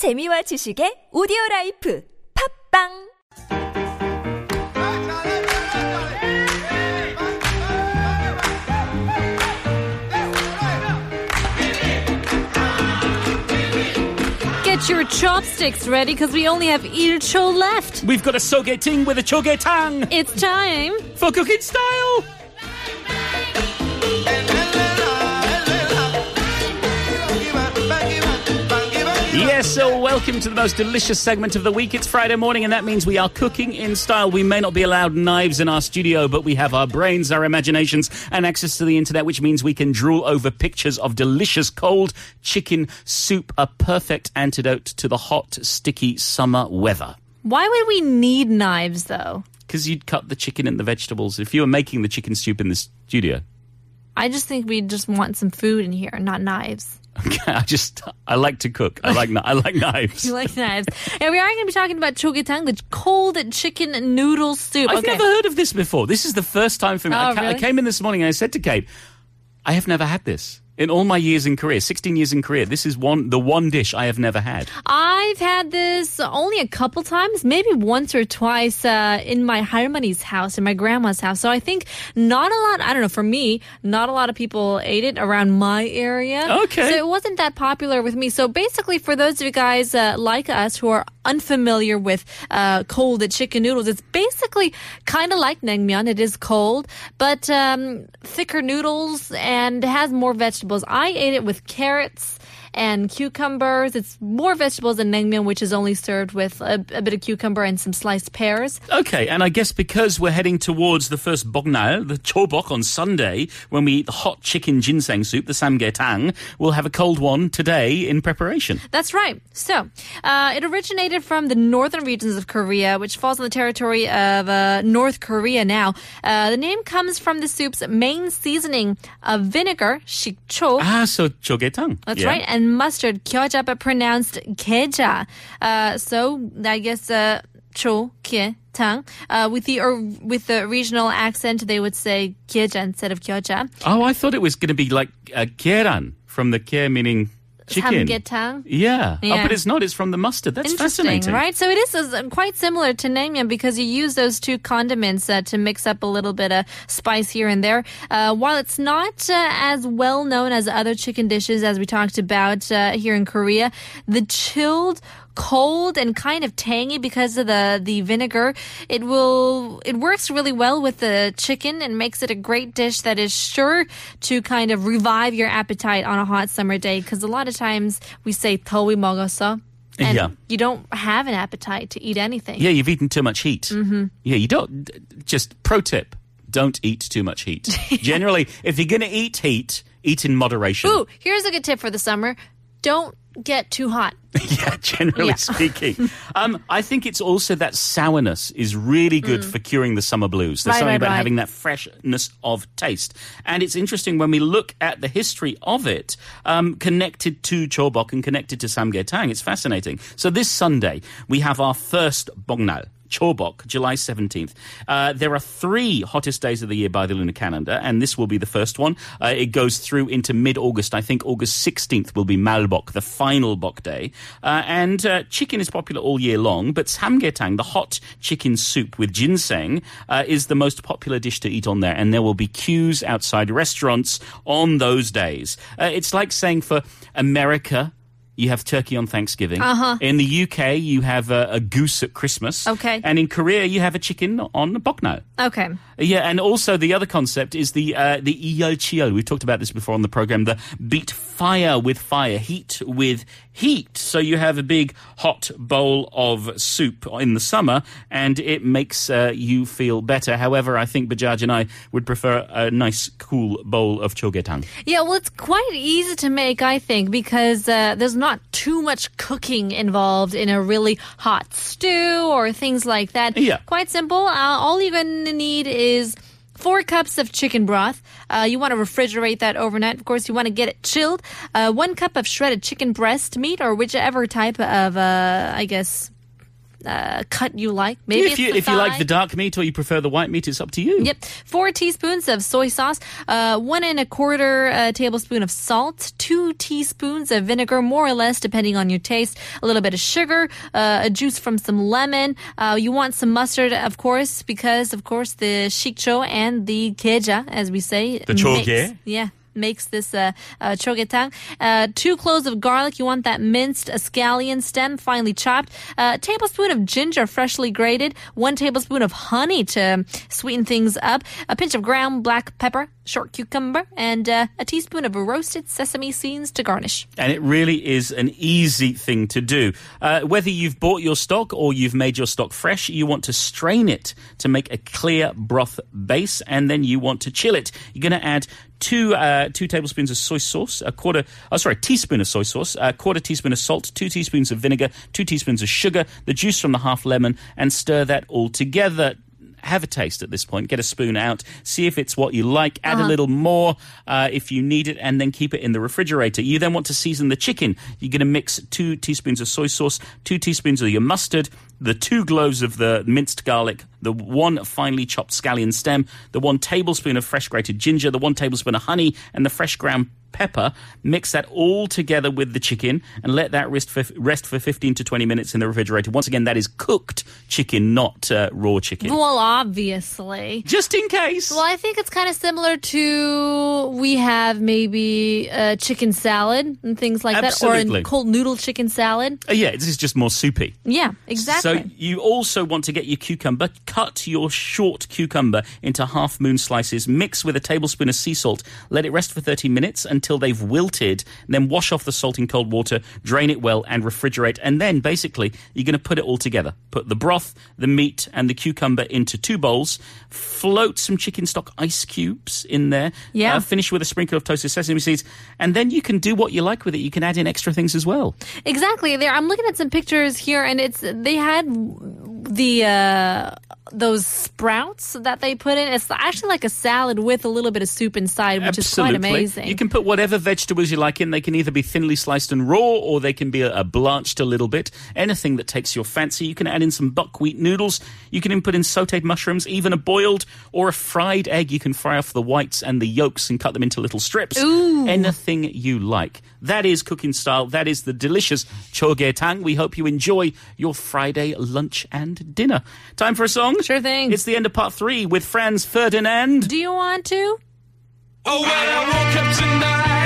재미와 지식의 오디오 라이프 팝빵 Get your chopsticks ready because we only have 일초 left. We've got a sogeting with a choge tang. It's time for Cook in Style. So welcome to the most delicious segment of the week. It's Friday morning, and that means we are cooking in style. We may not be allowed knives in our studio, but we have our brains, our imaginations, and access to the internet, which means we can drool over pictures of delicious cold chicken soup, a perfect antidote to the hot, sticky summer weather. Why would we need knives though? Because you'd cut the chicken and the vegetables if you were making the chicken soup in the studio. I just think we just want some food in here, not knives. Okay, I just I like to cook. I like I like knives. You like knives. and we are going to be talking about chogetang, the cold chicken noodle soup. I've okay. never heard of this before. This is the first time for me. Oh, I, Oh, ca- I came in this morning and I said to Kate, I have never had this. In all my years in Korea, 16 years in Korea, this is one the one dish I have never had. I've had this only a couple times, maybe once or twice uh, in my halmeoni's house, in my grandma's house. So I think not a lot, I don't know, for me, not a lot of people ate it around my area. Okay. So it wasn't that popular with me. So basically, for those of you guys uh, like us who are unfamiliar with uh, cold chicken noodles, it's basically kind of like naengmyeon. It is cold, but um, thicker noodles and has more vegetables. I ate it with carrots and cucumbers. It's more vegetables than naengmyeon, which is only served with a, a bit of cucumber and some sliced pears. Okay, and I guess because we're heading towards the first bongnal, the chobok on Sunday, when we eat the hot chicken ginseng soup, the samgaetang, we'll have a cold one today in preparation. That's right. So, uh, it originated from the northern regions of Korea, which falls on the territory of uh, North Korea now. Uh, the name comes from the soup's main seasoning of vinegar, shikcho. Ah, so chogetang. That's Yeah. right, and mustard, gyeoja, but pronounced geja. Uh, so I guess uh, 초, kie, tang. Uh, with the or, with the regional accent, they would say geja instead of gyeoja. Oh, I thought it was going to be like uh, keran from the ke meaning chicken. Samgyetang. Yeah. Oh, Yeah. but it's not. It's from the mustard. That's fascinating. right? So it is uh, quite similar to naengmyeon because you use those two condiments uh, to mix up a little bit of spice here and there. Uh, while it's not uh, as well known as other chicken dishes as we talked about uh, here in Korea, the chilled cold and kind of tangy because of the the vinegar it will it works really well with the chicken and makes it a great dish that is sure to kind of revive your appetite on a hot summer day because a lot of sometimes we say towi mogosa. And yeah. you don't have an appetite to eat anything. Yeah, you've eaten too much heat. Mm-hmm. Yeah, you don't. Just pro tip don't eat too much heat. Generally, if you're going to eat heat, eat in moderation. Ooh, here's a good tip for the summer don't get too hot. yeah, generally Yeah. speaking. um, I think it's also that sourness is really good for curing the summer blues. There's Mm. Right, something right, about right. having that freshness of taste. And it's interesting when we look at the history of it, um, connected to chobok and connected to samgaetang. It's fascinating. So this Sunday, we have our first bongnal. Chobok, July 17th. Uh, there are three hottest days of the year by the lunar calendar, and this will be the first one. Uh, it goes through into mid August. I think August 16th will be Malbok, the final Bok day. Uh, and uh, chicken is popular all year long, but samgaetang, the hot chicken soup with ginseng, uh, is the most popular dish to eat on there. And there will be queues outside restaurants on those days. Uh, it's like saying for America, you have turkey on Thanksgiving. Uh-huh. In the UK, you have a, a goose at Christmas. Okay. And in Korea, you have a chicken on Bokno. Okay. Yeah, and also the other concept is the uh, the iyolchiol. We've talked about this before on the program. The beat fire with fire, heat with heat. So you have a big hot bowl of soup in the summer, and it makes uh, you feel better. However, I think Bajaj and I would prefer a nice, cool bowl of chogetang. Yeah, well, it's quite easy to make, I think, because uh, there's not too much cooking involved in a really hot stew or things like that. Yeah. Quite simple. Uh, all you're going to need is four cups of chicken broth. Uh, you want to refrigerate that overnight. Of course, you want to get it chilled. Uh, one cup of shredded chicken breast meat or whichever type of, uh, I guess, uh, cut you like. Maybe if you if you like the dark meat or you prefer the white meat, it's up to you. Yep. Four teaspoons of soy sauce, uh, one and a quarter uh, tablespoon of salt, two teaspoons of vinegar, more or less, depending on your taste. A little bit of sugar, uh, a juice from some lemon. Uh, you want some mustard, of course, because of course the shikcho and the keja, as we say, The choge? makes- yeah makes this uh, uh, chogetang. Uh, two cloves of garlic. You want that minced scallion stem, finely chopped. A tablespoon of ginger, freshly grated. One tablespoon of honey to sweeten things up. A pinch of ground black pepper, short cucumber, and uh, a teaspoon of roasted sesame seeds to garnish. And it really is an easy thing to do. Uh, whether you've bought your stock or you've made your stock fresh, you want to strain it to make a clear broth base, and then you want to chill it. You're going to add two uh, two tablespoons of soy sauce, a quarter, oh sorry, teaspoon of soy sauce, a quarter teaspoon of salt, two teaspoons of vinegar, two teaspoons of sugar, the juice from the half lemon, and stir that all together. Have a taste at this point. Get a spoon out. See if it's what you like. Add a little more uh, if you need it, and then keep it in the refrigerator. You then want to season the chicken. You're going to mix two teaspoons of soy sauce, two teaspoons of your mustard, the two cloves of the minced garlic, the one finely chopped scallion stem, the one tablespoon of fresh grated ginger, the one tablespoon of honey, and the fresh ground pepper. Mix that all together with the chicken and let that rest for, rest for 15 to 20 minutes in the refrigerator. Once again, that is cooked chicken, not uh, raw chicken. Well, obviously. Just in case. Well, I think it's kind of similar to we have maybe a chicken salad and things like that, or a cold noodle chicken salad. Uh, yeah, this is just more soupy. Yeah, exactly. So you also want to get your cucumber, cut your short cucumber into half moon slices, mix with a tablespoon of sea salt, let it rest for 30 minutes until they've wilted, then wash off the salt in cold water, drain it well and refrigerate. And then basically you're going to put it all together. Put the broth, the meat and the cucumber into two bowls, float some chicken stock ice cubes in there, Yeah. uh, finish with a sprinkle of toasted sesame seeds, and then you can do what you like with it. You can add in extra things as well. Exactly. There, I'm looking at some pictures here, and it's they had the uh, those sprouts that they put in. It's actually like a salad with a little bit of soup inside, which is quite amazing. You can put whatever vegetables you like in. They can either be thinly sliced and raw, or they can be a, a blanched a little bit. Anything that takes your fancy. You can add in some buckwheat noodles. You can even put in sautéed mushrooms, even a boiled or a fried egg. You can fry off the whites and the yolks and cut them into little strips. Anything you like. That is Cook in Style. That is the delicious chogetang. We hope you enjoy your Friday lunch and dinner. Time for a song. Sure thing. It's the end of part three with Franz Ferdinand. Do you want to? Oh, well, I woke up tonight